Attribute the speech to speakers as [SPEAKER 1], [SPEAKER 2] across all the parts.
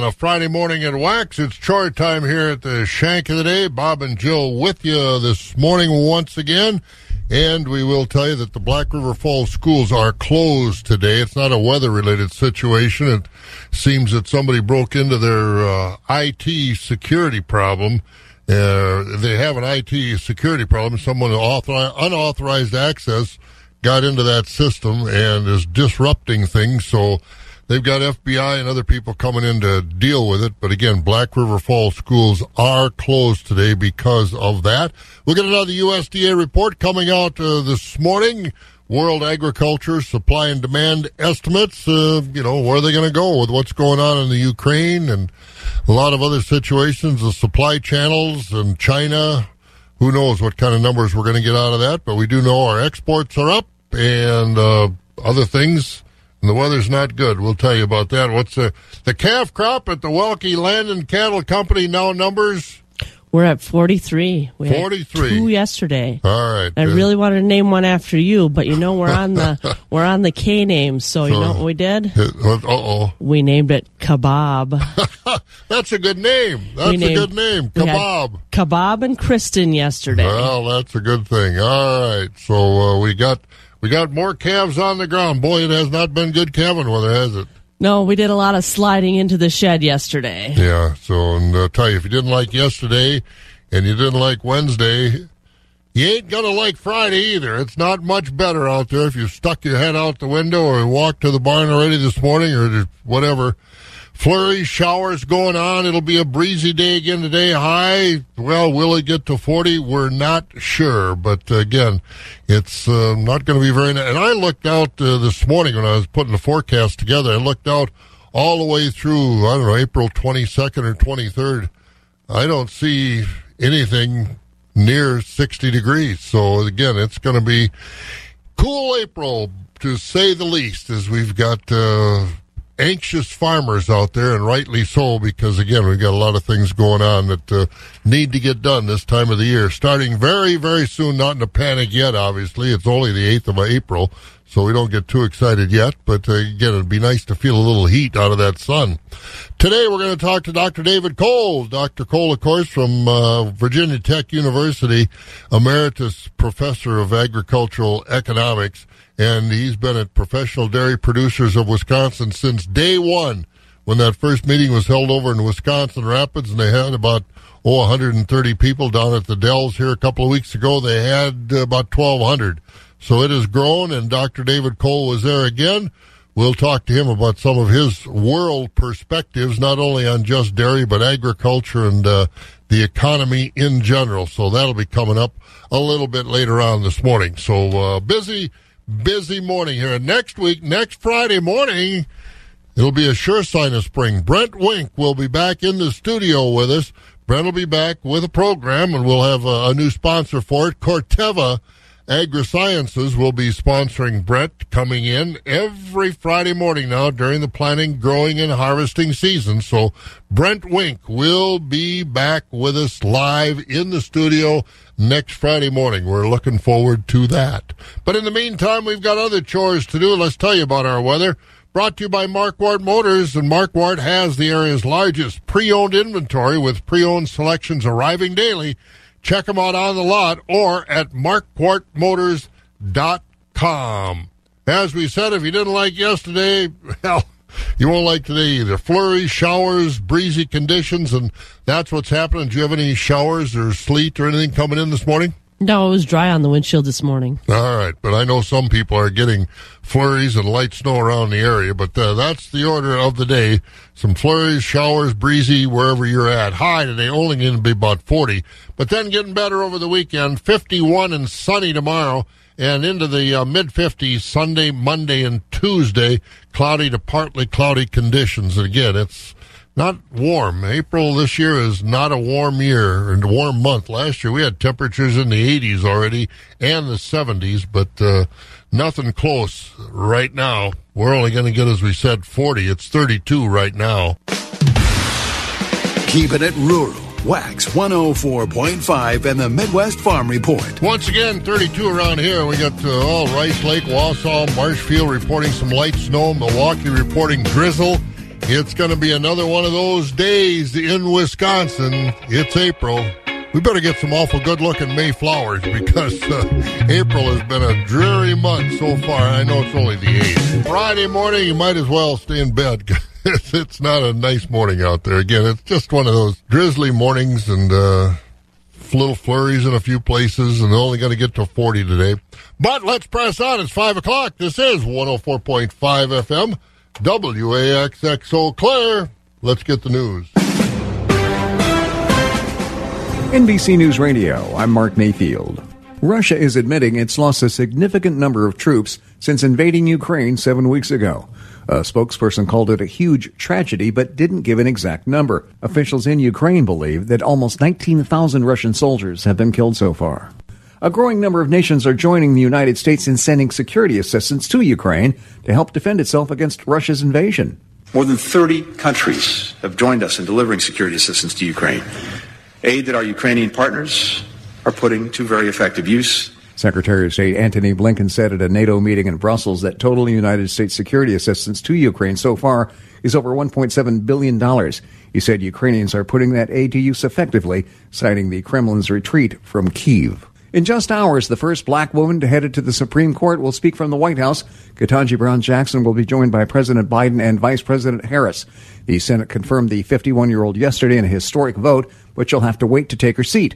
[SPEAKER 1] On a Friday morning at Wax, it's chore time here at the Shank of the Day. Bob and Jill with you this morning once again. And we will tell you that the Black River Falls schools are closed today. It's not a weather related situation. It seems that somebody broke into their uh, IT security problem. Uh, they have an IT security problem. Someone author- unauthorized access got into that system and is disrupting things. So they've got FBI and other people coming in to deal with it. But again, Black River Falls schools are closed today because of that. We'll get another USDA report coming out uh, this morning. World Agriculture Supply and Demand estimates. Uh, you know, where are they going to go with what's going on in the Ukraine and a lot of other situations, the supply channels and China. Who knows what kind of numbers we're going to get out of that? But we do know our exports are up and uh, other things. And the weather's not good. We'll tell you about that. What's the the calf crop at the Welke Land and Cattle Company now numbers?
[SPEAKER 2] We're at 43. We
[SPEAKER 1] 43.
[SPEAKER 2] Two yesterday.
[SPEAKER 1] All right.
[SPEAKER 2] I
[SPEAKER 1] good.
[SPEAKER 2] really wanted to name one after you, but you know we're on the we're on the K names, so you know what we did?
[SPEAKER 1] Uh oh.
[SPEAKER 2] We named it Kebab.
[SPEAKER 1] That's a good name. That's a
[SPEAKER 2] named-
[SPEAKER 1] good name.
[SPEAKER 2] we had
[SPEAKER 1] Kebab.
[SPEAKER 2] Kebab and Kristen yesterday.
[SPEAKER 1] Well, that's a good thing. All right. So uh, we got we got more calves on the ground. Boy, it has not been good calving weather, has it?
[SPEAKER 2] No, we did a lot of sliding into the shed yesterday.
[SPEAKER 1] Yeah. So, and I'll tell you, if you didn't like yesterday and you didn't like Wednesday, you ain't gonna like Friday either. It's not much better out there if you stuck your head out the window or walked to the barn already this morning or whatever. Flurry showers going on. It'll be a breezy day again today. High, well, will it get to 40? We're not sure. But again, it's uh, not going to be very nice. And I looked out uh, this morning when I was putting the forecast together. I looked out all the way through, I don't know, April 22nd or 23rd. I don't see anything near 60 degrees. So again, it's going to be cool April to say the least, as we've got uh, anxious farmers out there, and rightly so, because again, we've got a lot of things going on that uh, need to get done this time of the year. Starting very, very soon, not in a panic yet, obviously. It's only the 8th of April, so we don't get too excited yet, but uh, again, it'd be nice to feel a little heat out of that sun. Today, we're going to talk to Dr. David Kohl. Dr. Kohl, of course, from uh, Virginia Tech University, emeritus professor of agricultural economics, and he's been at Professional Dairy Producers of Wisconsin since day one when that first meeting was held over in Wisconsin Rapids, and they had about oh 130 people down at the Dells here a couple of weeks ago. They had about 1,200. So it has grown, and Dr. David Kohl was there again. We'll talk to him about some of his world perspectives, not only on just dairy, but agriculture and uh, the economy in general. So that'll be coming up a little bit later on this morning. So uh, busy, busy morning here. And next week, next Friday morning, it'll be a sure sign of spring. Brent Wink will be back in the studio with us. Brent will be back with a program, and we'll have a, a new sponsor for it. Corteva Agrisciences will be sponsoring Brent coming in every Friday morning now during the planting, growing, and harvesting season. So Brent Wink will be back with us live in the studio next Friday morning. We're looking forward to that. But in the meantime, we've got other chores to do. Let's tell you about our weather. Brought to you by Marquardt Motors, and Marquardt has the area's largest pre-owned inventory with pre-owned selections arriving daily. Check them out on the lot or at marquardtmotors.com. As we said, if you didn't like yesterday, well, you won't like today either. Flurries, showers, breezy conditions, and that's what's happening. Do you have any showers or sleet or anything coming in this morning?
[SPEAKER 2] No, it was dry on the windshield this morning.
[SPEAKER 1] All right, but I know some people are getting flurries and light snow around the area, but uh, that's the order of the day. Some flurries, showers, breezy wherever you're at. High today, only going to be about 40, but then getting better over the weekend. 51 and sunny tomorrow, and into the uh, mid 50s Sunday, Monday, and Tuesday. Cloudy to partly cloudy conditions. And again, it's not warm. April this year is not a warm year and a warm month. Last year we had temperatures in the 80s already and the 70s, but uh, nothing close right now. We're only going to get, as we said, 40. It's 32 right now.
[SPEAKER 3] Keeping it rural. Wax 104.5 and the Midwest Farm Report.
[SPEAKER 1] Once again, 32 around here. We got uh, all Rice Lake, Wausau, Marshfield reporting some light snow, Milwaukee reporting drizzle. It's going to be another one of those days in Wisconsin. It's April. We better get some awful good looking May flowers because uh, April has been a dreary month so far. I know it's only the 8th. Friday morning, you might as well stay in bed. it's not a nice morning out there. Again, it's just one of those drizzly mornings and uh, little flurries in a few places, and only going to get to 40 today. But let's press on. It's 5 o'clock. This is 104.5 FM. WAXX Eau Claire. Let's get the news.
[SPEAKER 4] NBC News Radio, I'm Mark Mayfield. Russia is admitting it's lost a significant number of troops since invading Ukraine seven weeks ago. A spokesperson called it a huge tragedy, but didn't give an exact number. Officials in Ukraine believe that almost 19,000 Russian soldiers have been killed so far. A growing number of nations are joining the United States in sending security assistance to Ukraine to help defend itself against Russia's invasion.
[SPEAKER 5] More than 30 countries have joined us in delivering security assistance to Ukraine. Aid that our Ukrainian partners are putting to very effective use.
[SPEAKER 4] Secretary of State Antony Blinken said at a NATO meeting in Brussels that total United States security assistance to Ukraine so far is over $1.7 billion. He said Ukrainians are putting that aid to use effectively, citing the Kremlin's retreat from Kiev. In just hours, the first black woman to head to the Supreme Court will speak from the White House. Ketanji Brown Jackson will be joined by President Biden and Vice President Harris. The Senate confirmed the 51 year old yesterday in a historic vote, but she'll have to wait to take her seat.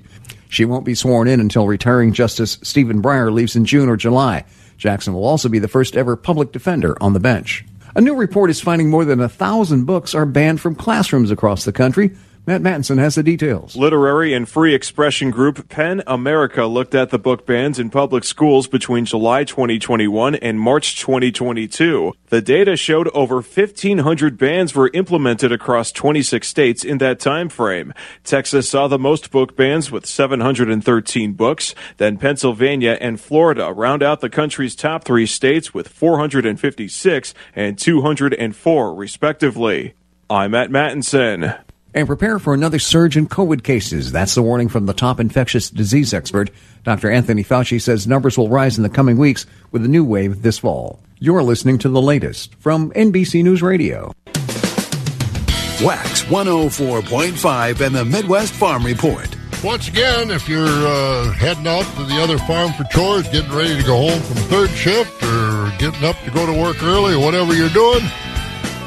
[SPEAKER 4] She won't be sworn in until retiring Justice Stephen Breyer leaves in June or July. Jackson will also be the first ever public defender on the bench. A new report is finding more than a thousand books are banned from classrooms across the country. Matt Mattinson has the details.
[SPEAKER 6] Literary and free expression group PEN America looked at the book bans in public schools between July 2021 and March 2022. The data showed over 1,500 bans were implemented across 26 states in that time frame. Texas saw the most book bans with 713 books. Then Pennsylvania and Florida round out the country's top three states with 456 and 204, respectively. I'm Matt Mattinson
[SPEAKER 4] and prepare for another surge in COVID cases. That's the warning from the top infectious disease expert. Dr. Anthony Fauci says numbers will rise in the coming weeks with a new wave this fall. You're listening to the latest from NBC News Radio.
[SPEAKER 3] Wax 104.5 and the Midwest Farm Report.
[SPEAKER 1] Once again, if you're uh, heading out to the other farm for chores, getting ready to go home from third shift, or getting up to go to work early, or whatever you're doing,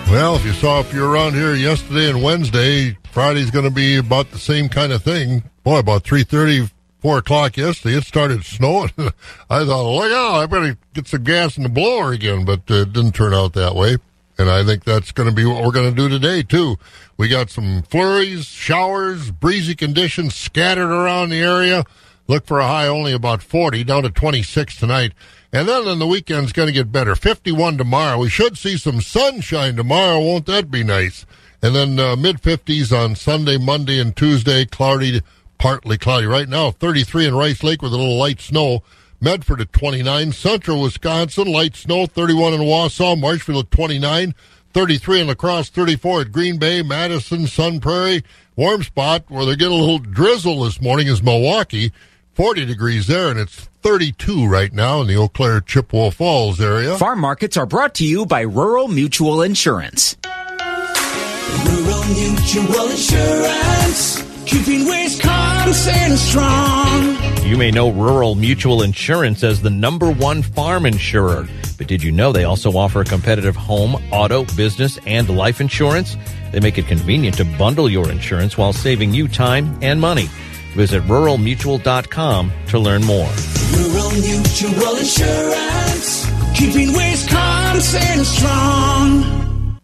[SPEAKER 1] well, if you saw if you're around here yesterday and Wednesday, Friday's going to be about the same kind of thing. Boy, about three thirty, four o'clock yesterday, it started snowing. I thought, look out, I better get some gas in the blower again, but uh, it didn't turn out that way. And I think that's going to be what we're going to do today, too. We got some flurries, showers, breezy conditions scattered around the area. Look for a high only about 40, down to 26 tonight. And then on the weekend's going to get better. 51 tomorrow. We should see some sunshine tomorrow. Won't that be nice? And then uh, mid 50s on Sunday, Monday, and Tuesday, cloudy, partly cloudy. Right now, 33 in Rice Lake with a little light snow. Medford at 29. Central Wisconsin, light snow, 31 in Wausau. Marshfield at 29. 33 in La Crosse, 34 at Green Bay, Madison, Sun Prairie. Warm spot where they're getting a little drizzle this morning is Milwaukee. 40 degrees there, and it's 32 right now in the Eau Claire Chippewa Falls area.
[SPEAKER 7] Farm markets are brought to you by Rural Mutual Insurance.
[SPEAKER 8] Rural Mutual Insurance, keeping Wisconsin strong.
[SPEAKER 9] You may know Rural Mutual Insurance as the number one farm insurer. But did you know they also offer a competitive home, auto, business, and life insurance? They make it convenient to bundle your insurance while saving you time and money. Visit ruralmutual.com to learn more.
[SPEAKER 8] Rural Mutual Insurance, keeping Wisconsin strong.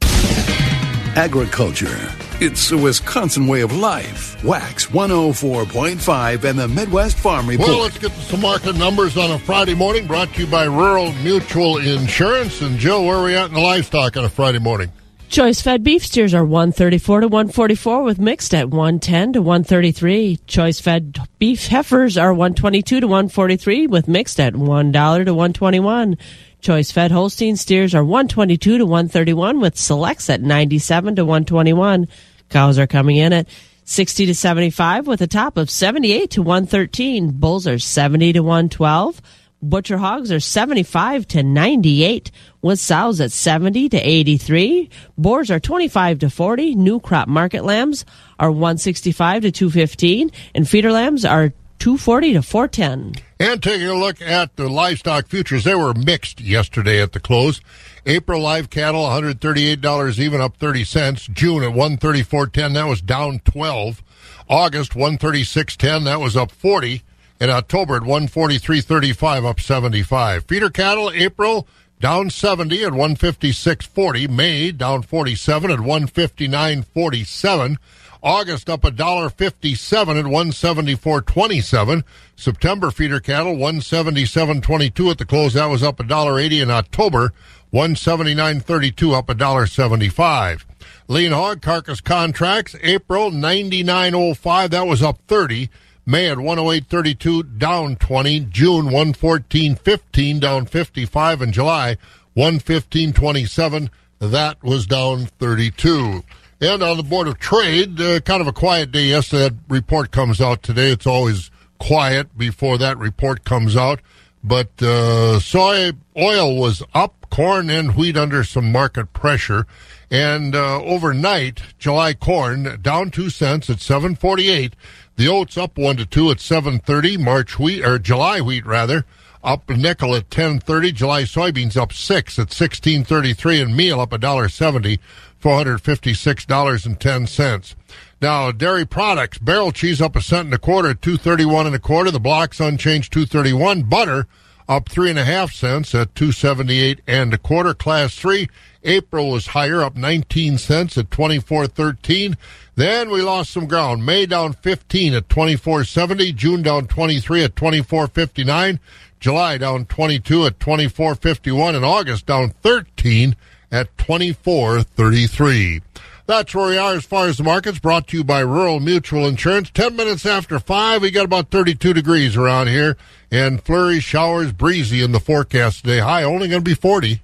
[SPEAKER 3] Agriculture. It's a Wisconsin way of life. Wax 104.5 and the Midwest Farm Report.
[SPEAKER 1] Well, let's get some market numbers on a Friday morning brought to you by Rural Mutual Insurance. And Joe, where are we at in the livestock on a Friday morning?
[SPEAKER 2] Choice fed beef steers are 134 to 144 with mixed at 110 to 133. Choice fed beef heifers are 122 to 143 with mixed at $1 to 121. Choice fed Holstein steers are 122 to 131 with selects at 97 to 121. Cows are coming in at 60 to 75 with a top of 78 to 113. Bulls are 70 to 112. Butcher hogs are 75 to 98 with sows at 70 to 83. Boars are 25 to 40. New crop market lambs are 165 to 215 and feeder lambs are 240 to 410.
[SPEAKER 1] And taking a look at the livestock futures, they were mixed yesterday at the close. April live cattle, $138 even, up 30 cents. June at 134.10, that was down 12. August 136.10, that was up 40. And October at 143.35, up 75. Feeder cattle, April down 70 at 156.40. May down 47 at 159.47. August up a dollar fifty-seven at one seventy-four twenty-seven. September feeder cattle one seventy-seven twenty-two at the close. That was up a dollar eighty in October. One seventy-nine thirty-two up a dollar seventy-five. Lean hog carcass contracts April ninety-nine oh five. That was up thirty. May at 108.32 down 20. June 114.15 down 55. And July 115.27 that was down 32. And on the Board of Trade, uh, kind of a quiet day yesterday. That report comes out today. It's always quiet before that report comes out. But uh, soy oil was up, corn and wheat under some market pressure. And uh, overnight, July corn down two cents at 748. The oats up one to two at 730. March wheat, or July wheat rather, up a nickel at 1030. July soybeans up six at 1633. And meal up a dollar seventy $456.10. Now, dairy products, barrel cheese up a cent and a quarter at 231 and a quarter. The blocks unchanged 231. Butter up three and a half cents at 278 and a quarter. Class three, April was higher, up 19 cents at 24.13. Then we lost some ground. May down 15 at 24.70. June down 23 at 24.59. July down 22 at 24.51. And August down 13 at 24.33. That's where we are as far as the markets brought to you by Rural Mutual Insurance. 10 minutes after 5, we got about 32 degrees around here and flurry showers breezy in the forecast today. High only going to be 40.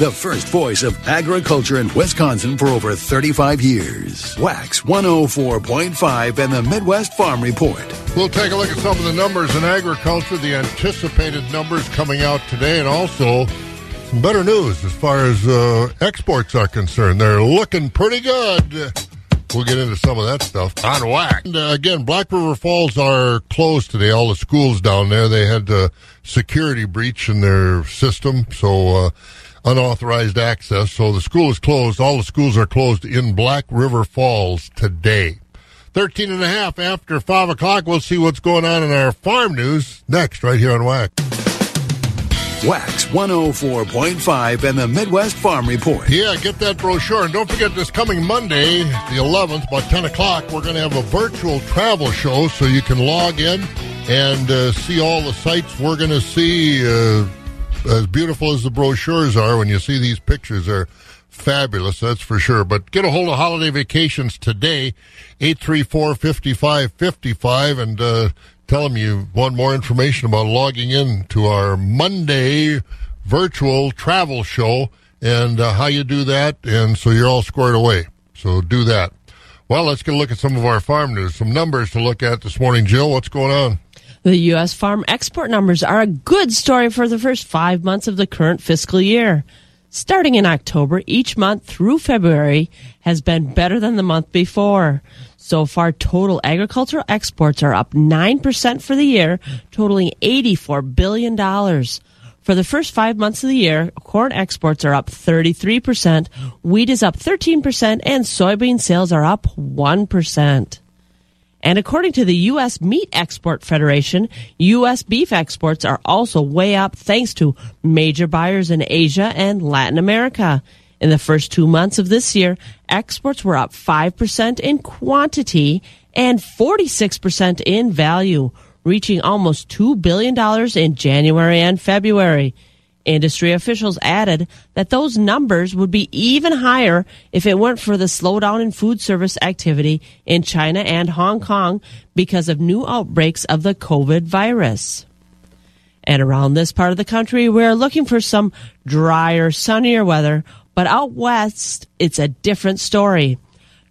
[SPEAKER 3] The first voice of agriculture in Wisconsin for over 35 years. Wax 104.5 and the Midwest Farm Report.
[SPEAKER 1] We'll take a look at some of the numbers in agriculture, the anticipated numbers coming out today, and also some better news as far as uh, exports are concerned. They're looking pretty good. We'll get into some of that stuff on whack. And, uh, again, Black River Falls are closed today. All the schools down there, they had a security breach in their system, so uh, unauthorized access. So the school is closed. All the schools are closed in Black River Falls today. 13 and a half after 5 o'clock. We'll see what's going on in our farm news next, right here on WAC.
[SPEAKER 3] Wax 104.5 and the Midwest Farm Report.
[SPEAKER 1] Yeah, get that brochure. And don't forget this coming Monday, the 11th, about 10 o'clock, we're going to have a virtual travel show so you can log in and uh, see all the sites we're going to see. Uh, as beautiful as the brochures are, when you see these pictures, they're fabulous, that's for sure. But get a hold of Holiday Vacations today, 834-5555, and uh, tell them you want more information about logging in to our Monday virtual travel show and uh, how you do that, and so you're all squared away. So do that. Well, let's get a look at some of our farm news. Some numbers to look at this morning. Jill, what's going on?
[SPEAKER 2] The U.S. farm export numbers are a good story for the first five months of the current fiscal year. Starting in October, each month through February has been better than the month before. So far, total agricultural exports are up 9% for the year, totaling $84 billion. For the first five months of the year, corn exports are up 33%, wheat is up 13%, and soybean sales are up 1%. And according to the U.S. Meat Export Federation, U.S. beef exports are also way up thanks to major buyers in Asia and Latin America. In the first two months of this year, exports were up 5% in quantity and 46% in value, reaching almost $2 billion in January and February. Industry officials added that those numbers would be even higher if it weren't for the slowdown in food service activity in China and Hong Kong because of new outbreaks of the COVID virus. And around this part of the country, we're looking for some drier, sunnier weather, but out west, it's a different story.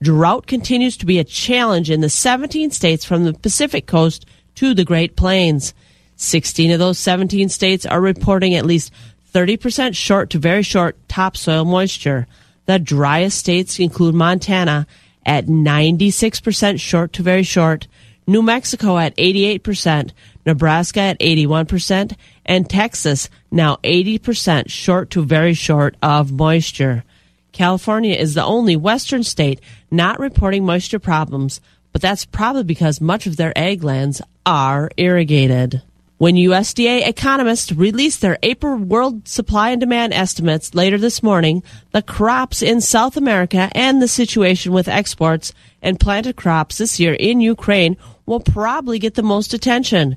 [SPEAKER 2] Drought continues to be a challenge in the 17 states from the Pacific coast to the Great Plains. 16 of those 17 states are reporting at least 30% short to very short topsoil moisture. The driest states include Montana at 96% short to very short, New Mexico at 88%, Nebraska at 81%, and Texas now 80% short to very short of moisture. California is the only western state not reporting moisture problems, but that's probably because much of their ag lands are irrigated. When USDA economists released their April world supply and demand estimates later this morning, the crops in South America and the situation with exports and planted crops this year in Ukraine will probably get the most attention.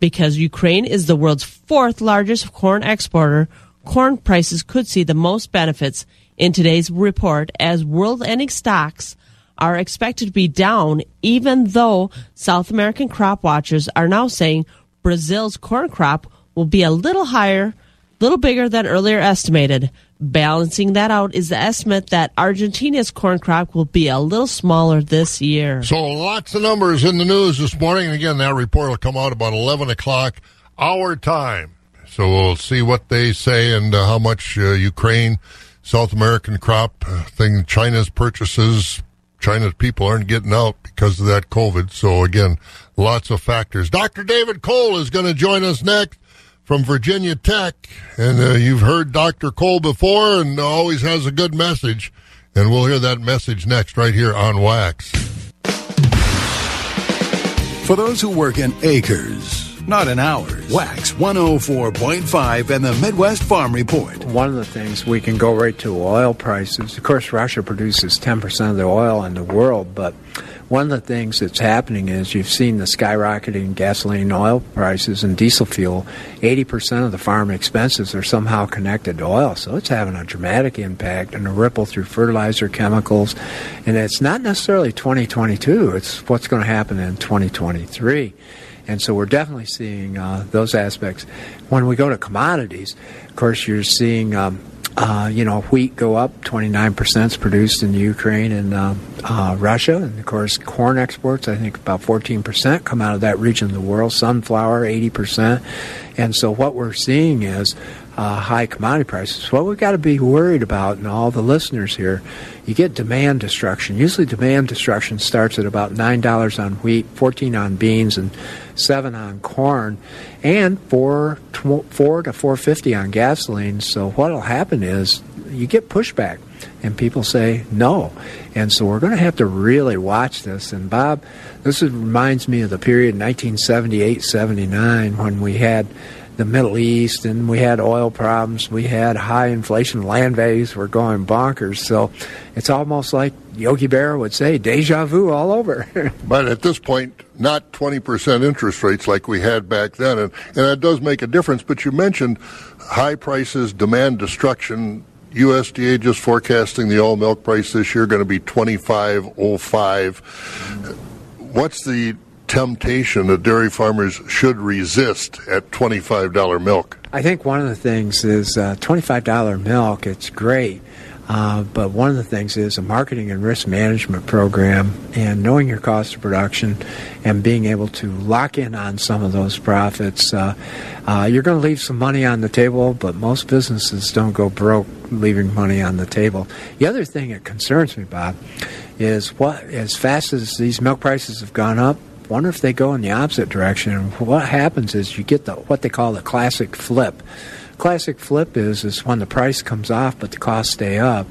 [SPEAKER 2] Because Ukraine is the world's fourth largest corn exporter, corn prices could see the most benefits in today's report as world ending stocks are expected to be down, even though South American crop watchers are now saying Brazil's corn crop will be a little higher, little bigger than earlier estimated. Balancing that out is the estimate that Argentina's corn crop will be a little smaller this year.
[SPEAKER 1] So lots of numbers in the news this morning. Again, that report will come out about 11 o'clock our time. So we'll see what they say and uh, how much uh, Ukraine, South American crop uh, thing, China's purchases, China's people aren't getting out because of that COVID. So again, lots of factors. Dr. David Kohl is going to join us next from Virginia Tech. And uh, you've heard Dr. Kohl before and always has a good message. And we'll hear that message next right here on Wax.
[SPEAKER 3] For those who work in acres, not in hours, Wax 104.5 and the Midwest Farm Report.
[SPEAKER 10] One of the things we can go right to oil prices. Of course, Russia produces 10% of the oil in the world, but one of the things that's happening is you've seen the skyrocketing gasoline oil prices and diesel fuel. 80% of the farm expenses are somehow connected to oil, so it's having a dramatic impact and a ripple through fertilizer, chemicals, and it's not necessarily 2022, it's what's going to happen in 2023. And so we're definitely seeing uh, those aspects. When we go to commodities, of course, you're seeing um, uh, you know, wheat go up. 29% is produced in Ukraine and uh, uh, Russia. And of course, corn exports, I think about 14% come out of that region of the world. Sunflower, 80%. And so what we're seeing is uh, high commodity prices. What we've got to be worried about, and all the listeners here, you get demand destruction. Usually, demand destruction starts at about nine dollars on wheat, fourteen on beans, and seven on corn, and four four to four fifty on gasoline. So what'll happen is you get pushback, and people say no, and so we're going to have to really watch this. And Bob, this is, reminds me of the period 1978-79 when we had the Middle East, and we had oil problems. We had high inflation. Land values were going bonkers. So it's almost like Yogi Berra would say, deja vu all over.
[SPEAKER 1] but at this point, not 20% interest rates like we had back then. And, and that does make a difference. But you mentioned high prices, demand destruction. USDA just forecasting the all milk price this year going to be 25.05. What's the temptation that dairy farmers should resist at $25 milk?
[SPEAKER 10] I think one of the things is uh, $25 milk, it's great. Uh, but one of the things is a marketing and risk management program and knowing your cost of production and being able to lock in on some of those profits. Uh, uh, you're going to leave some money on the table, but most businesses don't go broke leaving money on the table. The other thing that concerns me, Bob, is what as fast as these milk prices have gone up, wonder if they go in the opposite direction. What happens is you get the what they call the classic flip. Classic flip is is when the price comes off but the costs stay up.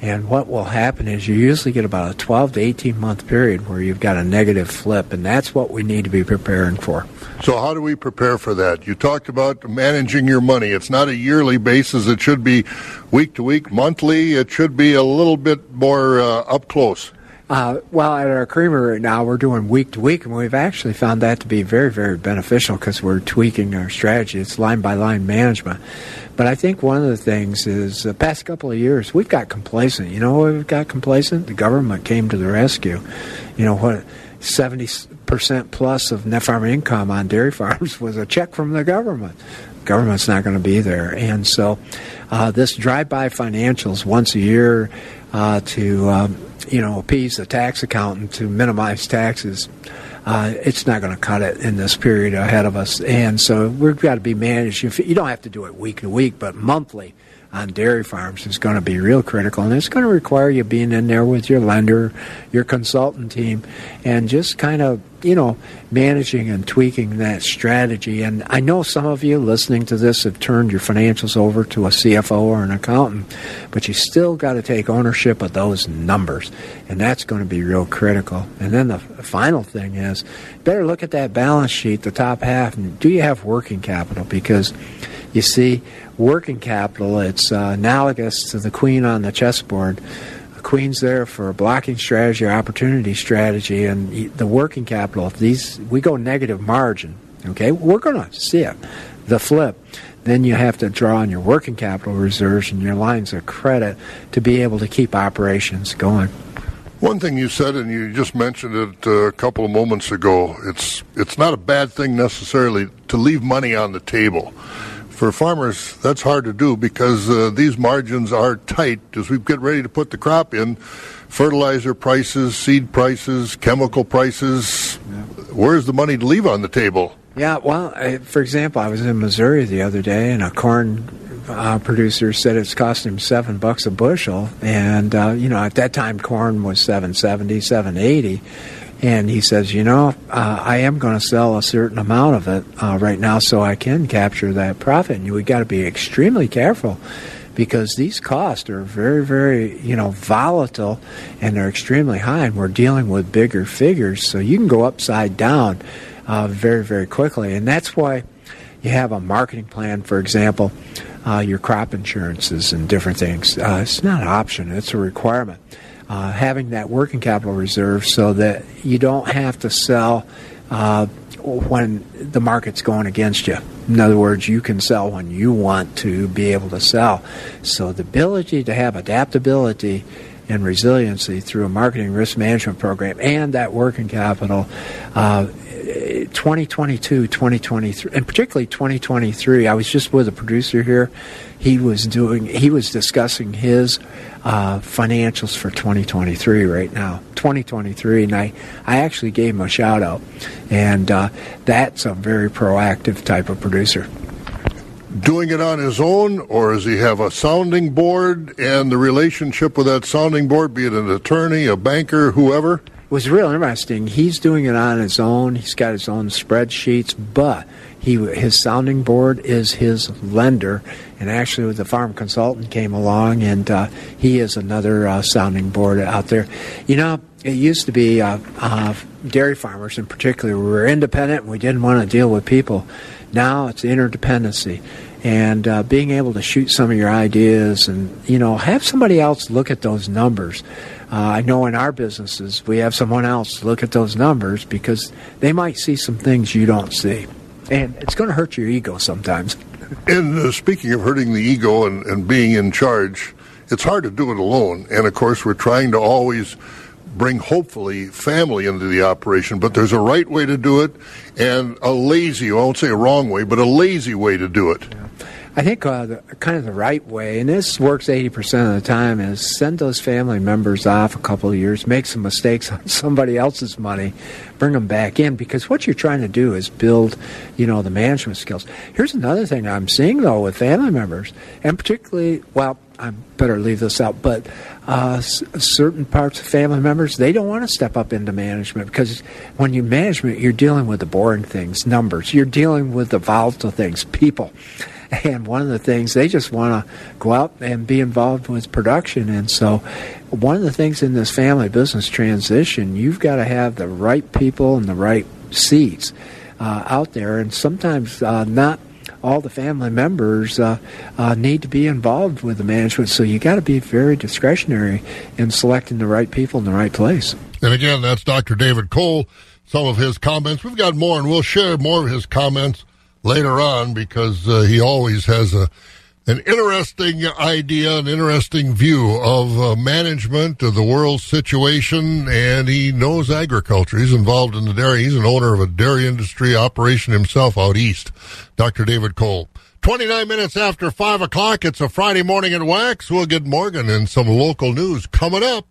[SPEAKER 10] And what will happen is you usually get about a 12 to 18 month period where you've got a negative flip, and that's what we need to be preparing for.
[SPEAKER 1] So, how do we prepare for that? You talked about managing your money. It's not a yearly basis, it should be week to week, monthly. It should be a little bit more uh, up close.
[SPEAKER 10] Uh, well, at our creamery right now, we're doing week to week, and we've actually found that to be very, very beneficial because we're tweaking our strategy. It's line by line management. But I think one of the things is the past couple of years, we've got complacent. You know we've got complacent? The government came to the rescue. You know what? 70% plus of net farm income on dairy farms was a check from the government. Government's not going to be there. And so uh, this drive-by financials once a year uh, to, um, you know, appease the tax accountant to minimize taxes, uh, it's not going to cut it in this period ahead of us. And so we've got to be managed. You don't have to do it week to week, but monthly on dairy farms is going to be real critical, and it's going to require you being in there with your lender, your consultant team, and just kind of you know managing and tweaking that strategy. And I know some of you listening to this have turned your financials over to a CFO or an accountant, but you still got to take ownership of those numbers, and that's going to be real critical. And then the final thing is, better look at that balance sheet, the top half, and do you have working capital because you see, working capital, it's uh, analogous to the queen on the chessboard. Queen's there for a blocking strategy or opportunity strategy, and the working capital, if these, we go negative margin, okay, we're going to see it. The flip. Then you have to draw on your working capital reserves and your lines of credit to be able to keep operations going.
[SPEAKER 1] One thing you said, and you just mentioned it uh, a couple of moments ago, it's it's not a bad thing necessarily to leave money on the table for farmers, that's hard to do because uh, these margins are tight as we get ready to put the crop in. Fertilizer prices, seed prices, chemical prices. Yeah. Where's the money to leave on the table?
[SPEAKER 10] Yeah, well, I, for example, I was in Missouri the other day, and a corn uh, producer said it's costing him seven bucks a bushel, and uh, you know at that time corn was seven seventy, seven eighty and he says, you know, uh, I am going to sell a certain amount of it uh, right now so I can capture that profit. And we got to be extremely careful because these costs are very, very, you know, volatile and they're extremely high. And we're dealing with bigger figures, so you can go upside down uh, very, very quickly. And that's why you have a marketing plan, for example. Uh, your crop insurances and different things. Uh, it's not an option; it's a requirement uh, having that working capital reserve so that you don't have to sell uh, when the market's going against you. In other words, you can sell when you want to be able to sell. So the ability to have adaptability and resiliency through a marketing risk management program and that working capital uh, 2022 2023 and particularly 2023 i was just with a producer here he was doing he was discussing his uh, financials for 2023 right now. 2023 and I, I actually gave him a shout out and uh, that's a very proactive type of producer.
[SPEAKER 1] Doing it on his own or does he have a sounding board and the relationship with that sounding board be it an attorney a banker whoever
[SPEAKER 10] was real interesting. He's doing it on his own. He's got his own spreadsheets, but he his sounding board is his lender. And actually, the farm consultant came along, and uh, he is another uh, sounding board out there. You know, it used to be uh, uh dairy farmers, in particular, we were independent. and We didn't want to deal with people. Now it's interdependency and uh, being able to shoot some of your ideas and you know have somebody else look at those numbers uh, I know in our businesses we have someone else look at those numbers because they might see some things you don't see, and it's going to hurt your ego sometimes.
[SPEAKER 1] And uh, speaking of hurting the ego and, and being in charge, it's hard to do it alone. And of course, we're trying to always bring hopefully family into the operation, but there's a right way to do it and a lazy, I won't say a wrong way, but a lazy way to do it.
[SPEAKER 10] I think uh, the, kind of the right way, and this works 80% of the time, is send those family members off a couple of years, make some mistakes on somebody else's money, bring them back in, because what you're trying to do is build, you know, the management skills. Here's another thing I'm seeing, though, with family members, and particularly, well, I better leave this out, but uh, s- certain parts of family members, they don't want to step up into management because when you management, you're dealing with the boring things, numbers. You're dealing with the volatile things, people. And one of the things they just want to go out and be involved with production. And so, one of the things in this family business transition, you've got to have the right people and the right seats uh, out there. And sometimes uh, not all the family members uh, uh, need to be involved with the management. So you got to be very discretionary in selecting the right people in the right place.
[SPEAKER 1] And again, that's Dr. David Kohl. Some of his comments. We've got more, and we'll share more of his comments later on because uh, he always has a an interesting idea, an interesting view of uh, management of the world situation, and he knows agriculture. He's involved in the dairy. He's an owner of a dairy industry operation himself out east. Dr. David Kohl. 29 minutes after 5 o'clock, it's a Friday morning at Wax. We'll get Morgan and some local news coming up.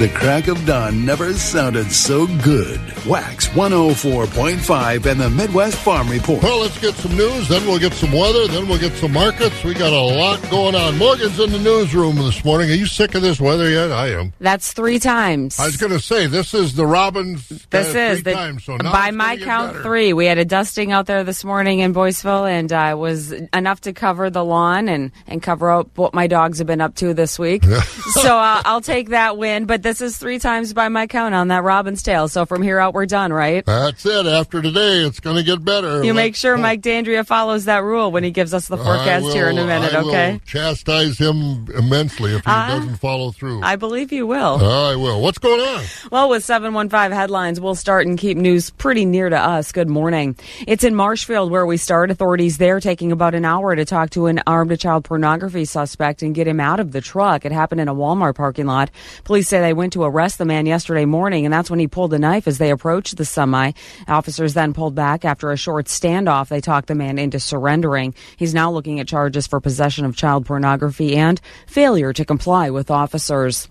[SPEAKER 3] The crack of dawn never sounded so good. Wax 104.5 and the Midwest Farm Report.
[SPEAKER 1] Well, let's get some news, then we'll get some weather, then we'll get some markets. We got a lot going on. Morgan's in the newsroom this morning. Are you sick of this weather yet? I am.
[SPEAKER 11] That's three times.
[SPEAKER 1] I was going to say, this is the Robins.
[SPEAKER 11] This
[SPEAKER 1] uh,
[SPEAKER 11] is
[SPEAKER 1] three
[SPEAKER 11] the,
[SPEAKER 1] times, so
[SPEAKER 11] by my count
[SPEAKER 1] better.
[SPEAKER 11] three. We had a dusting out there this morning in Boyceville, and uh, it was enough to cover the lawn and and cover up what my dogs have been up to this week. so uh, I'll take that win. But this is three times by my count on that Robin's tail. So from here out, we're done, right?
[SPEAKER 1] That's it. After today, it's going to get better.
[SPEAKER 11] You make sure Mike Dandria follows that rule when he gives us the forecast here in a minute,
[SPEAKER 1] I
[SPEAKER 11] okay?
[SPEAKER 1] will chastise him immensely if he
[SPEAKER 11] Uh,
[SPEAKER 1] doesn't follow through.
[SPEAKER 11] I believe you will.
[SPEAKER 1] I will. What's going on?
[SPEAKER 11] Well, with 715 headlines, we'll start and keep news pretty near to us. Good morning. It's in Marshfield where we start. Authorities there taking about an hour to talk to an armed child pornography suspect and get him out of the truck. It happened in a Walmart parking lot. Police say they went to arrest the man yesterday morning, and that's when he pulled a knife as they approached the semi. Officers then pulled back after a short standoff. They talked the man into surrendering. He's now looking at charges for possession of child pornography and failure to comply with officers.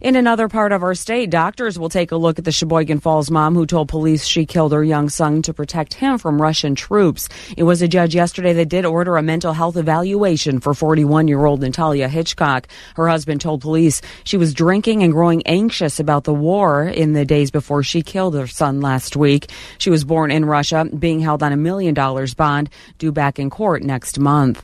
[SPEAKER 11] In another part of our state, doctors will take a look at the Sheboygan Falls mom who told police she killed her young son to protect him from Russian troops. It was a judge yesterday that did order a mental health evaluation for 41 year old Natalia Hitchcock. Her husband told police she was drinking and growing anxious about the war in the days before she killed her son last week. She was born in Russia, being held on a million dollars bond due back in court next month.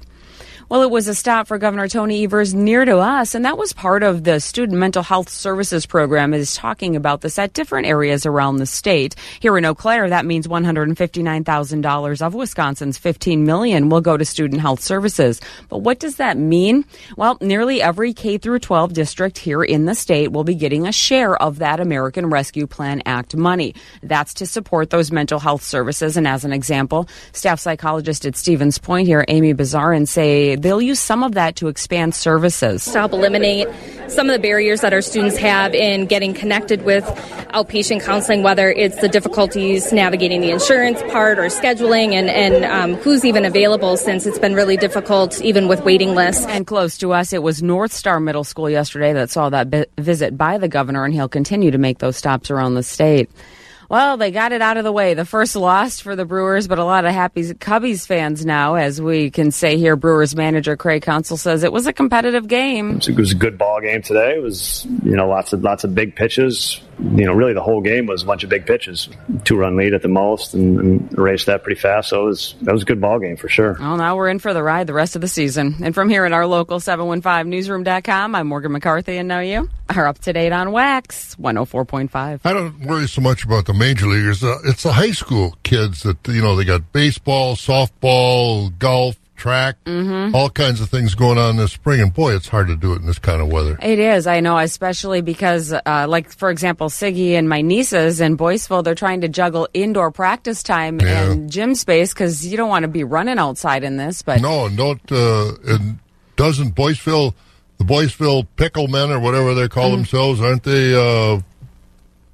[SPEAKER 11] Well, it was a stop for Governor Tony Evers near to us, and that was part of the Student Mental Health Services Program is talking about this at different areas around the state. Here in Eau Claire, that means $159,000 of Wisconsin's 15 million will go to student health services. But what does that mean? Well, nearly every K through 12 district here in the state will be getting a share of that American Rescue Plan Act money. That's to support those mental health services. And as an example, staff psychologist at Stevens Point here, Amy Bazarin, say they'll use some of that to expand services.
[SPEAKER 12] to help eliminate some of the barriers that our students have in getting connected with outpatient counseling, whether it's the difficulties navigating the insurance part or scheduling and, and um, who's even available since it's been really difficult even with waiting lists.
[SPEAKER 11] And close to us, it was North Star Middle School yesterday that saw that bi- visit by the governor, and he'll continue to make those stops around the state. Well, they got it out of the way. The first loss for the Brewers, but a lot of happy Cubbies fans now, as we can say here. Brewers manager Craig Counsell says it was a competitive game.
[SPEAKER 13] It was a good ball game today. It was you know lots of lots of big pitches. You know, really the whole game was a bunch of big pitches, two run lead at the most, and, and erased that pretty fast. So it was that was a good ball game for sure.
[SPEAKER 11] Well, now we're in for the ride the rest of the season. And from here at our local 715newsroom.com, I'm Morgan McCarthy, and now you are up to date on Wax 104.5.
[SPEAKER 1] I don't worry so much about the major leaguers. Uh, it's the high school kids that you know they got baseball, softball, golf, track,
[SPEAKER 11] Mhm.
[SPEAKER 1] all kinds of things going on this spring. And boy, it's hard to do it in this kind of weather.
[SPEAKER 11] It is, I know, especially because, uh, like, for example, Siggy and my nieces in Boyceville, they're trying to juggle indoor practice time and gym space because you don't want to be running outside in this. But
[SPEAKER 1] No, and don't uh, and doesn't Boyceville, the Boyceville Picklemen or whatever they call
[SPEAKER 11] Mhm.
[SPEAKER 1] themselves, aren't they uh,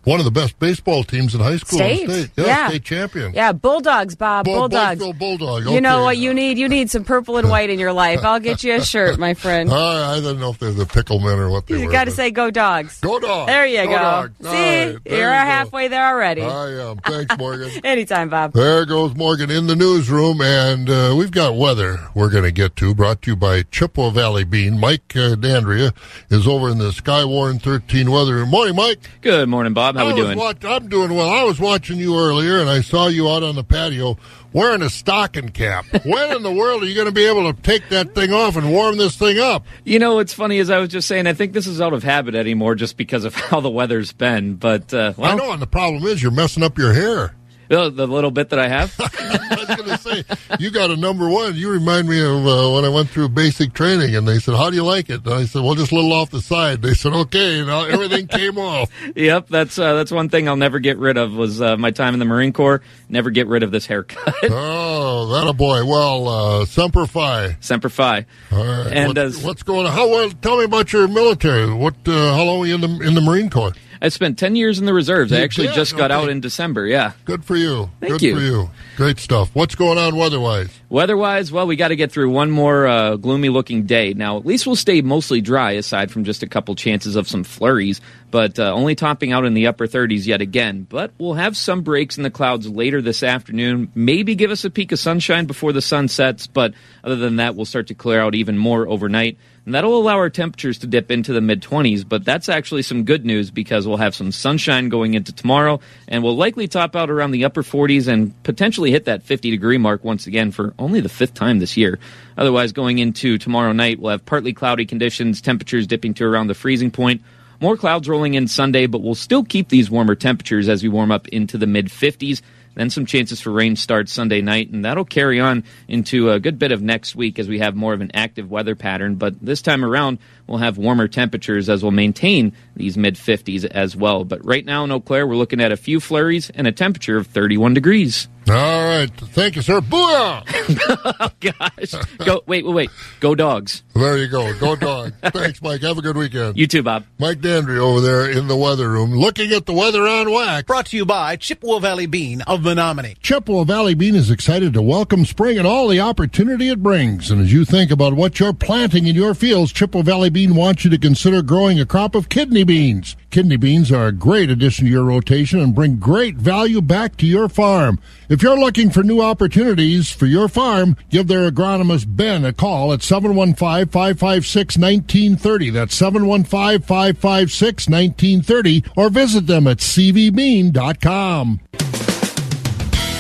[SPEAKER 1] one of the best baseball teams in high school?
[SPEAKER 11] State.
[SPEAKER 1] the state? Yeah,
[SPEAKER 11] Yeah.
[SPEAKER 1] state champion.
[SPEAKER 11] Yeah, Bulldogs, Bob.
[SPEAKER 1] Bull-
[SPEAKER 11] Bulldogs.
[SPEAKER 1] Boyceville Bulldog.
[SPEAKER 11] You know what you need? You need some purple and white in your life. I'll get you a shirt, my friend.
[SPEAKER 1] Uh, I don't know if they're the Picklemen or what they
[SPEAKER 11] You
[SPEAKER 1] were.
[SPEAKER 11] got to say go dogs.
[SPEAKER 1] Go dogs.
[SPEAKER 11] There you
[SPEAKER 1] Go
[SPEAKER 11] go.
[SPEAKER 1] dogs.
[SPEAKER 11] See,
[SPEAKER 1] All right, there
[SPEAKER 11] you're
[SPEAKER 1] you
[SPEAKER 11] halfway there already.
[SPEAKER 1] I am. Thanks, Morgan.
[SPEAKER 11] Anytime, Bob.
[SPEAKER 1] There goes Morgan in the newsroom, and uh, we've got weather we're going to get to, brought to you by Chippewa Valley Bean. Mike uh, Dandria is over in the Skywarn 13 weather room. Morning, Mike.
[SPEAKER 14] Good morning, Bob. How
[SPEAKER 1] I
[SPEAKER 14] we doing?
[SPEAKER 1] Watch, I'm doing well. I was watching you earlier, and I saw you out on the patio wearing a stocking cap. when in the world are you going to be able to take that thing off and warm this thing up?
[SPEAKER 14] You know, what's funny as I was just saying I think this is out of habit anymore, just because of how the weather's been. But uh, well,
[SPEAKER 1] I know, and the problem is you're messing up your hair.
[SPEAKER 14] The, the little bit that I have.
[SPEAKER 1] I was going to say, you got a number one. You remind me of uh, when I went through basic training, and they said, "How do you like it?" And I said, "Well, just a little off the side." They said, "Okay," and uh, everything came off.
[SPEAKER 14] yep, that's uh, that's one thing I'll never get rid of was uh, my time in the Marine Corps. Never get rid of this haircut.
[SPEAKER 1] oh, that a boy. Well, uh, semper fi.
[SPEAKER 14] Semper Fi.
[SPEAKER 1] All right.
[SPEAKER 14] And
[SPEAKER 1] what, what's going on? How well? Tell me about your military. What? Uh, how long were you in the in the Marine Corps?
[SPEAKER 14] I spent ten years in the reserves. I actually
[SPEAKER 1] did?
[SPEAKER 14] just got
[SPEAKER 1] Okay.
[SPEAKER 14] out in December. Yeah.
[SPEAKER 1] Good for you.
[SPEAKER 14] Thank
[SPEAKER 1] Good
[SPEAKER 14] you.
[SPEAKER 1] for you. Great stuff. What's going on weather-wise?
[SPEAKER 14] Weather-wise, well, we got to get through one more uh, gloomy-looking day. Now, at least we'll stay mostly dry, aside from just a couple chances of some flurries, but uh, only topping out in the upper 30s yet again. But we'll have some breaks in the clouds later this afternoon. Maybe give us a peek of sunshine before the sun sets, but other than that, we'll start to clear out even more overnight. And that'll allow our temperatures to dip into the mid 20s, but that's actually some good news because we'll have some sunshine going into tomorrow, and we'll likely top out around the upper 40s and potentially hit that 50 degree mark once again for only the fifth time this year. Otherwise, going into tomorrow night, we'll have partly cloudy conditions, temperatures dipping to around the freezing point. More clouds rolling in Sunday, but we'll still keep these warmer temperatures as we warm up into the mid 50s. Then some chances for rain starts Sunday night, and that'll carry on into a good bit of next week as we have more of an active weather pattern. But this time around, we'll have warmer temperatures as we'll maintain these mid 50s as well. But right now in Eau Claire, we're looking at a few flurries and a temperature of 31 degrees.
[SPEAKER 1] All right. Thank you, sir. Booyah!
[SPEAKER 14] oh, gosh. Go, wait, wait, wait. Go dogs.
[SPEAKER 1] There you go. Go dog. Thanks, Mike. Have a good weekend.
[SPEAKER 14] You too, Bob.
[SPEAKER 1] Mike Dandry over there in the weather room, looking at the weather on wax.
[SPEAKER 15] Brought to you by Chippewa Valley Bean of Menomonie.
[SPEAKER 1] Chippewa Valley Bean is excited to welcome spring and all the opportunity it brings. And as you think about what you're planting in your fields, Chippewa Valley Bean wants you to consider growing a crop of kidney beans. Kidney beans are a great addition to your rotation and bring great value back to your farm. If you're looking for new opportunities for your farm, give their agronomist Ben a call at 715-556-1930. That's 715-556-1930 or visit them at cvbean.com.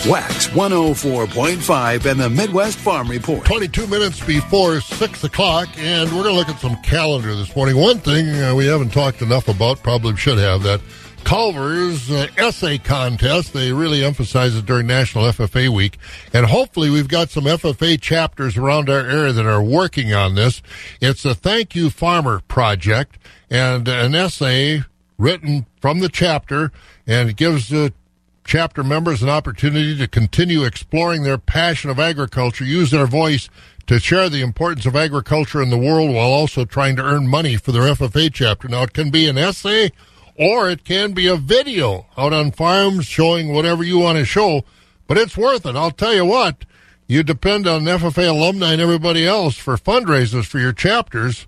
[SPEAKER 3] Wax 104.5 and the Midwest Farm Report.
[SPEAKER 1] 22 minutes before 6 o'clock, and we're going to look at some calendar this morning. One thing uh, we haven't talked enough about, probably should have, that Culver's uh, essay contest. They really emphasize it during National FFA Week. And hopefully we've got some FFA chapters around our area that are working on this. It's a Thank You Farmer project and an essay written from the chapter, and it gives the chapter members an opportunity to continue exploring their passion of agriculture, use their voice to share the importance of agriculture in the world while also trying to earn money for their FFA chapter. Now, it can be an essay or it can be a video out on farms showing whatever you want to show, but it's worth it. I'll tell you what, you depend on FFA alumni and everybody else for fundraisers for your chapters.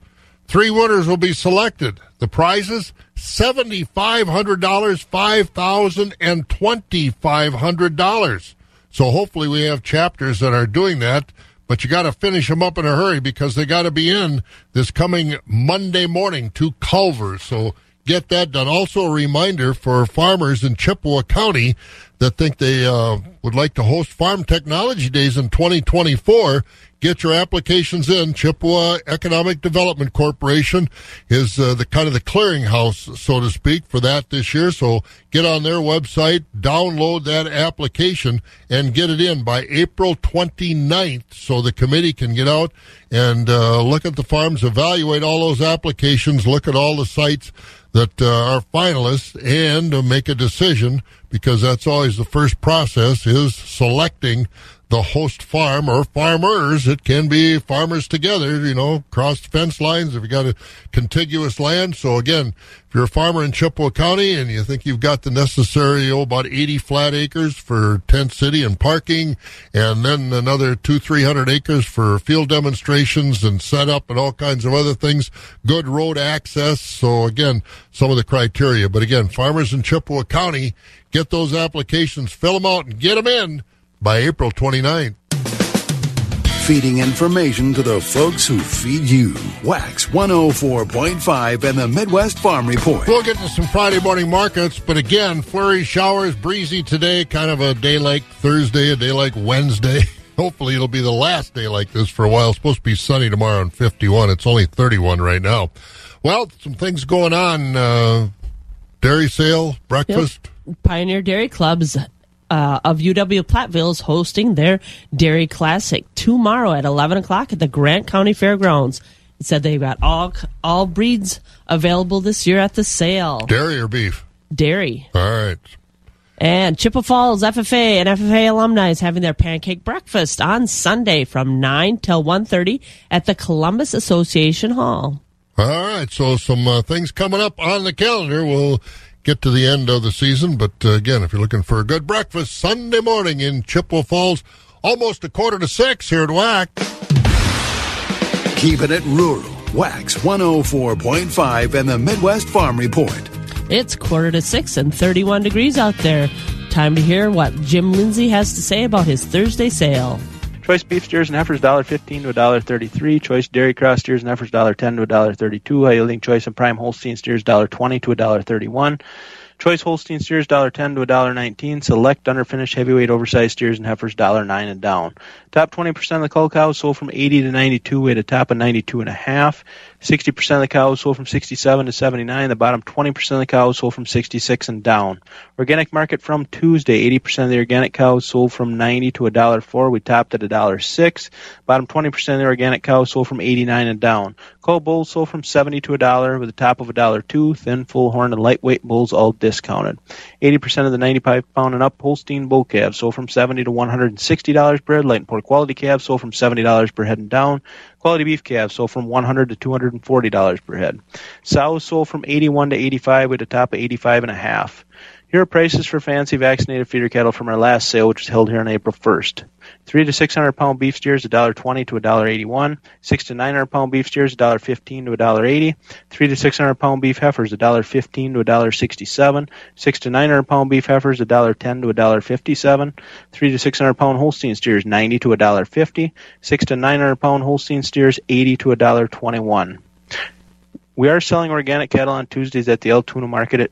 [SPEAKER 1] Three winners will be selected. The prizes $7,500, $5,000, and $2,500. So hopefully we have chapters that are doing that, but you got to finish them up in a hurry because they got to be in this coming Monday morning to Culver. So get that done. Also, a reminder for farmers in Chippewa County that think they uh, would like to host Farm Technology Days in 2024. Get your applications in. Chippewa Economic Development Corporation is uh, the kind of the clearinghouse, so to speak, for that this year. So get on their website, download that application, and get it in by April 29th so the committee can get out and uh, look at the farms, evaluate all those applications, look at all the sites that uh, are finalists, and make a decision because that's always the first process is selecting the host farm or farmers. It can be farmers together, you know, cross fence lines if you got a contiguous land. So again, if you're a farmer in Chippewa County and you think you've got the necessary, oh, about 80 flat acres for tent city and parking, and then another two, 300 acres for field demonstrations and setup and all kinds of other things, good road access. So again, some of the criteria. But again, farmers in Chippewa County, get those applications, fill them out and get them in by April 29th.
[SPEAKER 3] Feeding information to the folks who feed you. Wax 104.5 and the Midwest Farm Report.
[SPEAKER 1] We'll get to some Friday morning markets, but again, flurry showers, breezy today, kind of a day like Thursday, a day like Wednesday. Hopefully, it'll be the last day like this for a while. It's supposed to be sunny tomorrow and 51. It's only 31 right now. Well, some things going on. Uh, dairy sale, breakfast.
[SPEAKER 2] Yep. Pioneer Dairy Club's uh, of UW Platteville is hosting their Dairy Classic tomorrow at 11 o'clock at the Grant County Fairgrounds. It said they've got all all breeds available this year at the sale.
[SPEAKER 1] Dairy or beef?
[SPEAKER 2] Dairy.
[SPEAKER 1] All right.
[SPEAKER 2] And Chippewa Falls FFA and FFA alumni is having their pancake breakfast on Sunday from 9 till 1.30 at the Columbus Association Hall.
[SPEAKER 1] All right, so some uh, things coming up on the calendar. We'll get to the end of the season. But uh, again, if you're looking for a good breakfast Sunday morning in Chippewa Falls, almost a quarter to six here at WAC.
[SPEAKER 3] Keeping it rural. Wax 104.5 and the Midwest Farm Report.
[SPEAKER 2] It's quarter to six and 31 degrees out there. Time to hear what Jim Lindsay has to say about his Thursday sale.
[SPEAKER 16] Choice beef steers and heifers $1.15 to $1.33. Choice dairy cross steers and heifers $1.10 to $1.32. High yielding choice and prime Holstein steers $1.20 to $1.31. Choice Holstein steers $1.10 to $1.19. Select underfinished heavyweight oversized steers and heifers $1.09 and down. Top 20% of the cull cows sold from 80 to 92 at a top of 92 and a half. 60% of the cows sold from 67 to 79. The bottom 20% of the cows sold from 66 and down. Organic market from Tuesday. 80% of the organic cows sold from 90 to $1.04. We topped at $1.06. Bottom 20% of the organic cows sold from 89 and down. Cull bulls sold from 70 to $1 with a top of $1.02. Thin, full horn, and lightweight bulls all discounted. 80% of the 95 pound and up Holstein bull calves sold from 70 to $160 per head. Light and poor quality calves sold from $70 per head and down. Quality beef calves sold from 100 to $240 per head. Sows sold from 81 to 85 with a top of 85 and a half. Here are prices for fancy vaccinated feeder cattle from our last sale, which was held here on April 1st. Three to six hundred pound beef steers, a dollar twenty to a dollar eighty one. Six to nine hundred pound beef steers, a dollar fifteen to a dollar eighty. Three to six hundred pound beef heifers, a dollar fifteen to a dollar sixty seven. Six to nine hundred pound beef heifers, a dollar ten to a dollar fifty seven. Three to six hundred pound Holstein steers, ninety to a dollar fifty. Six to nine hundred pound Holstein steers, eighty to a dollar twenty one. We are selling organic cattle on Tuesdays at the Altoona Market at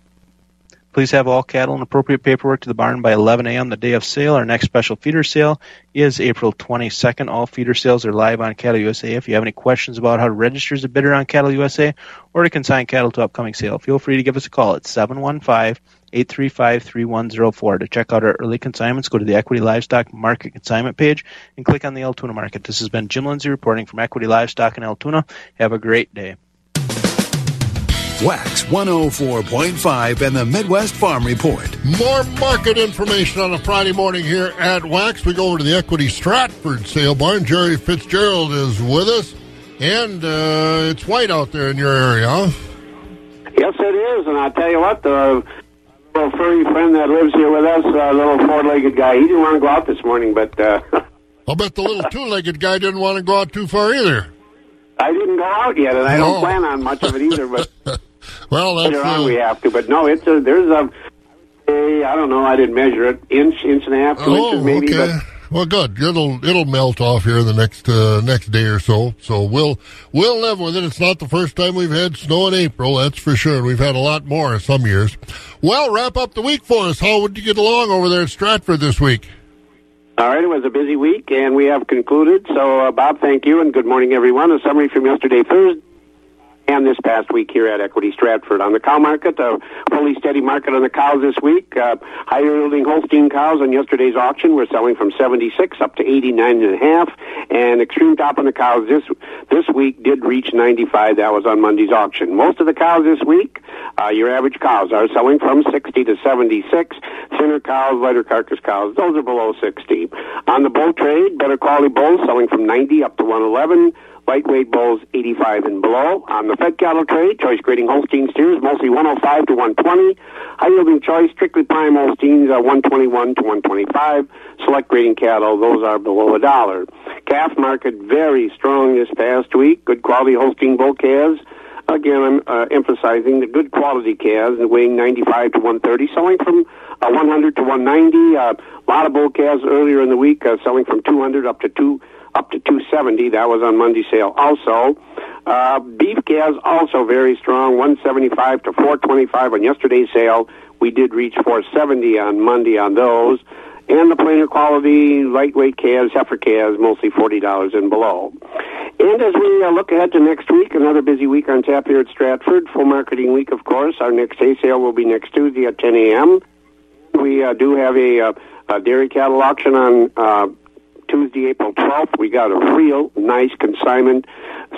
[SPEAKER 16] Please have all cattle and appropriate paperwork to the barn by 11 a.m. the day of sale. Our next special feeder sale is April 22nd. All feeder sales are live on Cattle USA. If you have any questions about how to register as a bidder on Cattle USA or to consign cattle to upcoming sale, feel free to give us a call at 715 835 3104. To check out our early consignments, go to the Equity Livestock Market Consignment page and click on the Altoona Market. This has been Jim Lindsay reporting from Equity Livestock in Altoona. Have a great day.
[SPEAKER 3] Wax 104.5 and the Midwest Farm Report.
[SPEAKER 1] More market information on a Friday morning here at Wax. We go over to the Equity Stratford sale barn. Jerry Fitzgerald is with us, and uh, it's white out there in your area, huh?
[SPEAKER 17] Yes, it is, and I tell you what, the little furry friend that lives here with us, a uh, little four-legged guy, he didn't want to go out this morning, but... Uh,
[SPEAKER 1] I'll bet the little two-legged guy didn't want to go out too far either.
[SPEAKER 17] I didn't go out yet, and I don't oh. plan on much of it either. But
[SPEAKER 1] well,
[SPEAKER 17] later on uh, we have to. But no, it's a there's a, a I don't know. I didn't measure it inch, inch and a half, two
[SPEAKER 1] oh,
[SPEAKER 17] inches maybe.
[SPEAKER 1] Okay.
[SPEAKER 17] But
[SPEAKER 1] well, good. It'll it'll melt off here in the next uh, next day or so. So we'll we'll live with it. It's not the first time we've had snow in April, that's for sure. We've had a lot more some years. Well, wrap up the week for us. How would you get along over there at Stratford this week?
[SPEAKER 17] All right, it was a busy week, and we have concluded. So, uh, Bob, thank you, and good morning, everyone. A summary from yesterday, Thursday. And this past week here at Equity Stratford. On the cow market, a fully steady market on the cows this week. Uh, higher yielding Holstein cows on yesterday's auction were selling from 76 up to 89 and a half, and extreme top on the cows this this week did reach 95. That was on Monday's auction. Most of the cows this week, uh, your average cows are selling from 60 to 76. Thinner cows, lighter carcass cows, those are below 60. On the bull trade, better quality bulls selling from 90 up to 111 lightweight bulls 85 and below. On the fed cattle trade, choice grading Holstein steers mostly 105 to 120. High yielding choice, strictly prime Holsteins uh, 121 to 125. Select grading cattle, those are below a dollar. Calf market very strong this past week. Good quality Holstein bull calves. Again, I'm uh, emphasizing the good quality calves weighing 95 to 130, selling from uh, 100 to 190. Uh, a lot of bull calves earlier in the week uh, selling from 200 up to 2 up to 270. That was on Monday sale. Also, uh, beef calves also very strong, 175 to 425 on yesterday's sale. We did reach 470 on Monday on those. And the plainer quality lightweight calves, heifer calves, mostly $40 and below. And as we uh, look ahead to next week, another busy week on tap here at Stratford. Full marketing week, of course. Our next hay sale will be next Tuesday at 10 a.m. We uh, do have a, uh, a dairy cattle auction on uh, Tuesday, April 12th. We got a real nice consignment.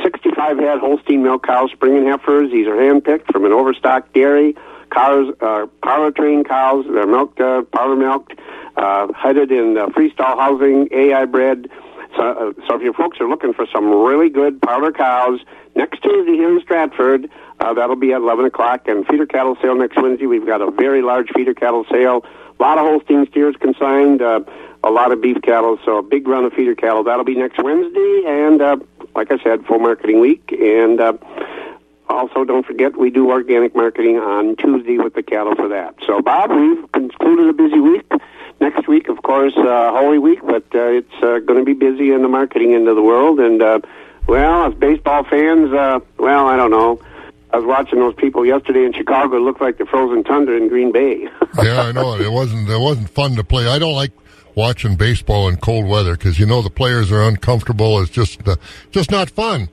[SPEAKER 17] 65 head Holstein milk cows, spring and heifers. These are handpicked from an overstocked dairy. Cows, uh, parlor trained cows. They're milked, uh, parlor milked, uh, headed in uh, freestall housing, AI bred. So, uh, so if you folks are looking for some really good parlor cows, next Tuesday here in Stratford, uh, that'll be at 11 o'clock. And feeder cattle sale next Wednesday. We've got a very large feeder cattle sale. A lot of Holstein steers consigned. Uh, a lot of beef cattle, so a big run of feeder cattle. That'll be next Wednesday, and uh, like I said, full marketing week. And uh, also, don't forget we do organic marketing on Tuesday with the cattle for that. So, Bob, we've concluded a busy week. Next week, of course, uh, Holy Week, but uh, it's uh, going to be busy in the marketing end of the world. And uh, well, as baseball fans, uh, well, I don't know. I was watching those people yesterday in Chicago. It looked like the frozen tundra in Green Bay.
[SPEAKER 1] yeah, I know it wasn't. It wasn't fun to play. I don't like watching baseball in cold weather because you know the players are uncomfortable. It's just uh, just not fun.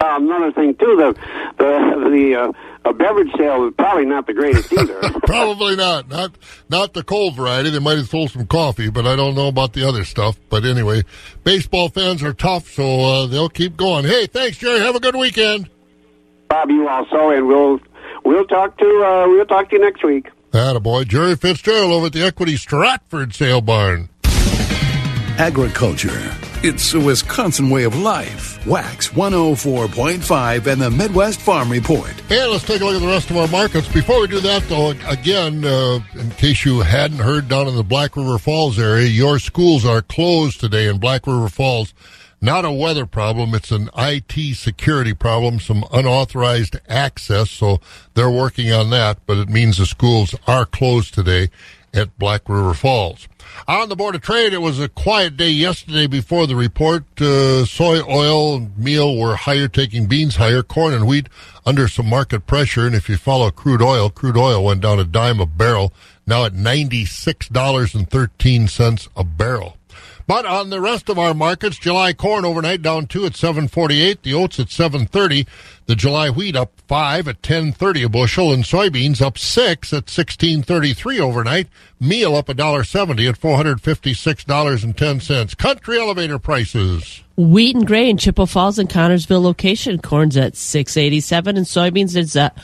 [SPEAKER 17] Uh, another thing too, the the the uh, a beverage sale is probably not the greatest either.
[SPEAKER 1] probably not. Not not the cold variety. They might have sold some coffee, but I don't know about the other stuff. But anyway, baseball fans are tough, so uh, they'll keep going. Hey, thanks, Jerry. Have a good weekend.
[SPEAKER 17] Bob, you also, and we'll we'll talk to uh, we'll talk to you next week.
[SPEAKER 1] Boy, Jerry Fitzgerald over at the Equity Stratford Sale Barn.
[SPEAKER 3] Agriculture. It's a Wisconsin way of life. Wax 104.5 and the Midwest Farm Report.
[SPEAKER 1] And let's take a look at the rest of our markets. Before we do that, though, again, uh, in case you hadn't heard down in the Black River Falls area, your schools are closed today in Black River Falls. Not a weather problem, it's an IT security problem, some unauthorized access, so they're working on that, but it means the schools are closed today at Black River Falls. On the Board of Trade, it was a quiet day yesterday before the report. Uh, soy, oil, and meal were higher, taking beans higher, corn and wheat under some market pressure. And if you follow crude oil, crude oil went down a dime a barrel, now at $96.13 a barrel. But on the rest of our markets, July corn overnight down two at 748, the oats at 730, the July wheat up five at 1030 a bushel, and soybeans up six at 1633 overnight. Meal up a dollar seventy at $456.10. Country elevator prices.
[SPEAKER 2] Wheat and grain, Chippewa Falls and Connorsville location. Corn's at 687 and soybeans is uh, at,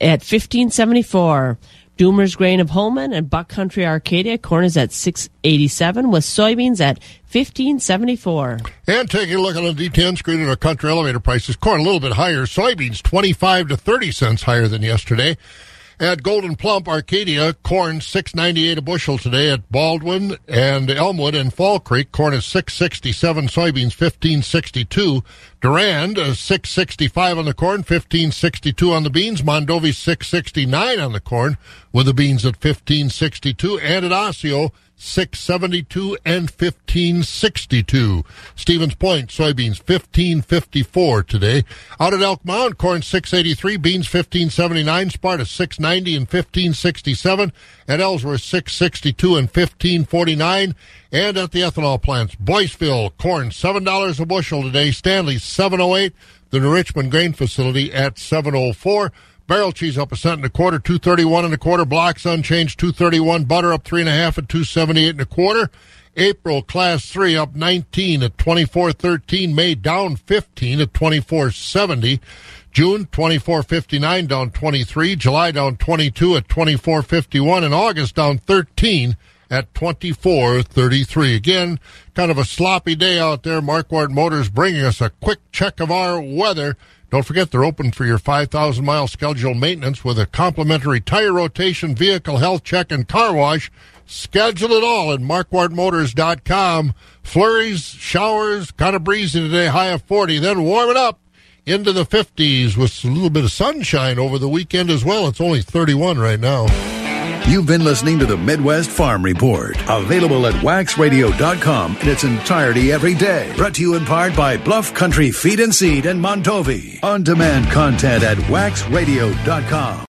[SPEAKER 2] at 1574. Doomer's Grain of Holmen and Buck Country Arcadia. Corn is at 687 with soybeans at 1574.
[SPEAKER 1] And taking a look on the DTN screen at our country elevator prices. Corn a little bit higher. Soybeans 25 to 30 cents higher than yesterday. At Gold'n Plump, Arcadia, corn six ninety eight a bushel today. At Baldwin and Elmwood and Fall Creek, corn is six sixty seven, soybeans fifteen sixty two. Durand uh, six sixty five on the corn, fifteen sixty two on the beans. Mondovi six sixty nine on the corn, with the beans at fifteen sixty two. And at Osseo 672 and 1562. Stevens Point soybeans 1554 today. Out at Elk Mound, corn 683, beans 1579, Sparta 690 and 1567, at Ellsworth 662 and 1549. And at the ethanol plants, Boyceville corn $7 a bushel today, Stanley 708, the New Richmond grain facility at 704. Barrel cheese up a cent and a quarter, two thirty one and a quarter. Blocks unchanged, two thirty one. Butter up three and a half at two seventy eight and a quarter. April class three up nineteen at twenty four thirteen. May down fifteen at twenty four seventy. June twenty four fifty nine down twenty three. July down twenty two at twenty four fifty one, and August down thirteen at 24.33. Again, kind of a sloppy day out there. Marquardt Motors bringing us a quick check of our weather. Don't forget they're open for your 5,000 mile scheduled maintenance with a complimentary tire rotation, vehicle health check, and car wash. Schedule it all at marquardtmotors.com. Flurries, showers, kind of breezy today, high of 40. Then warm it up into the 50s with a little bit of sunshine over the weekend as well. It's only 31 right now.
[SPEAKER 3] You've been listening to the Midwest Farm Report, available at waxradio.com in its entirety every day. Brought to you in part by Bluff Country Feed and Seed and Mondovi. On demand content at waxradio.com.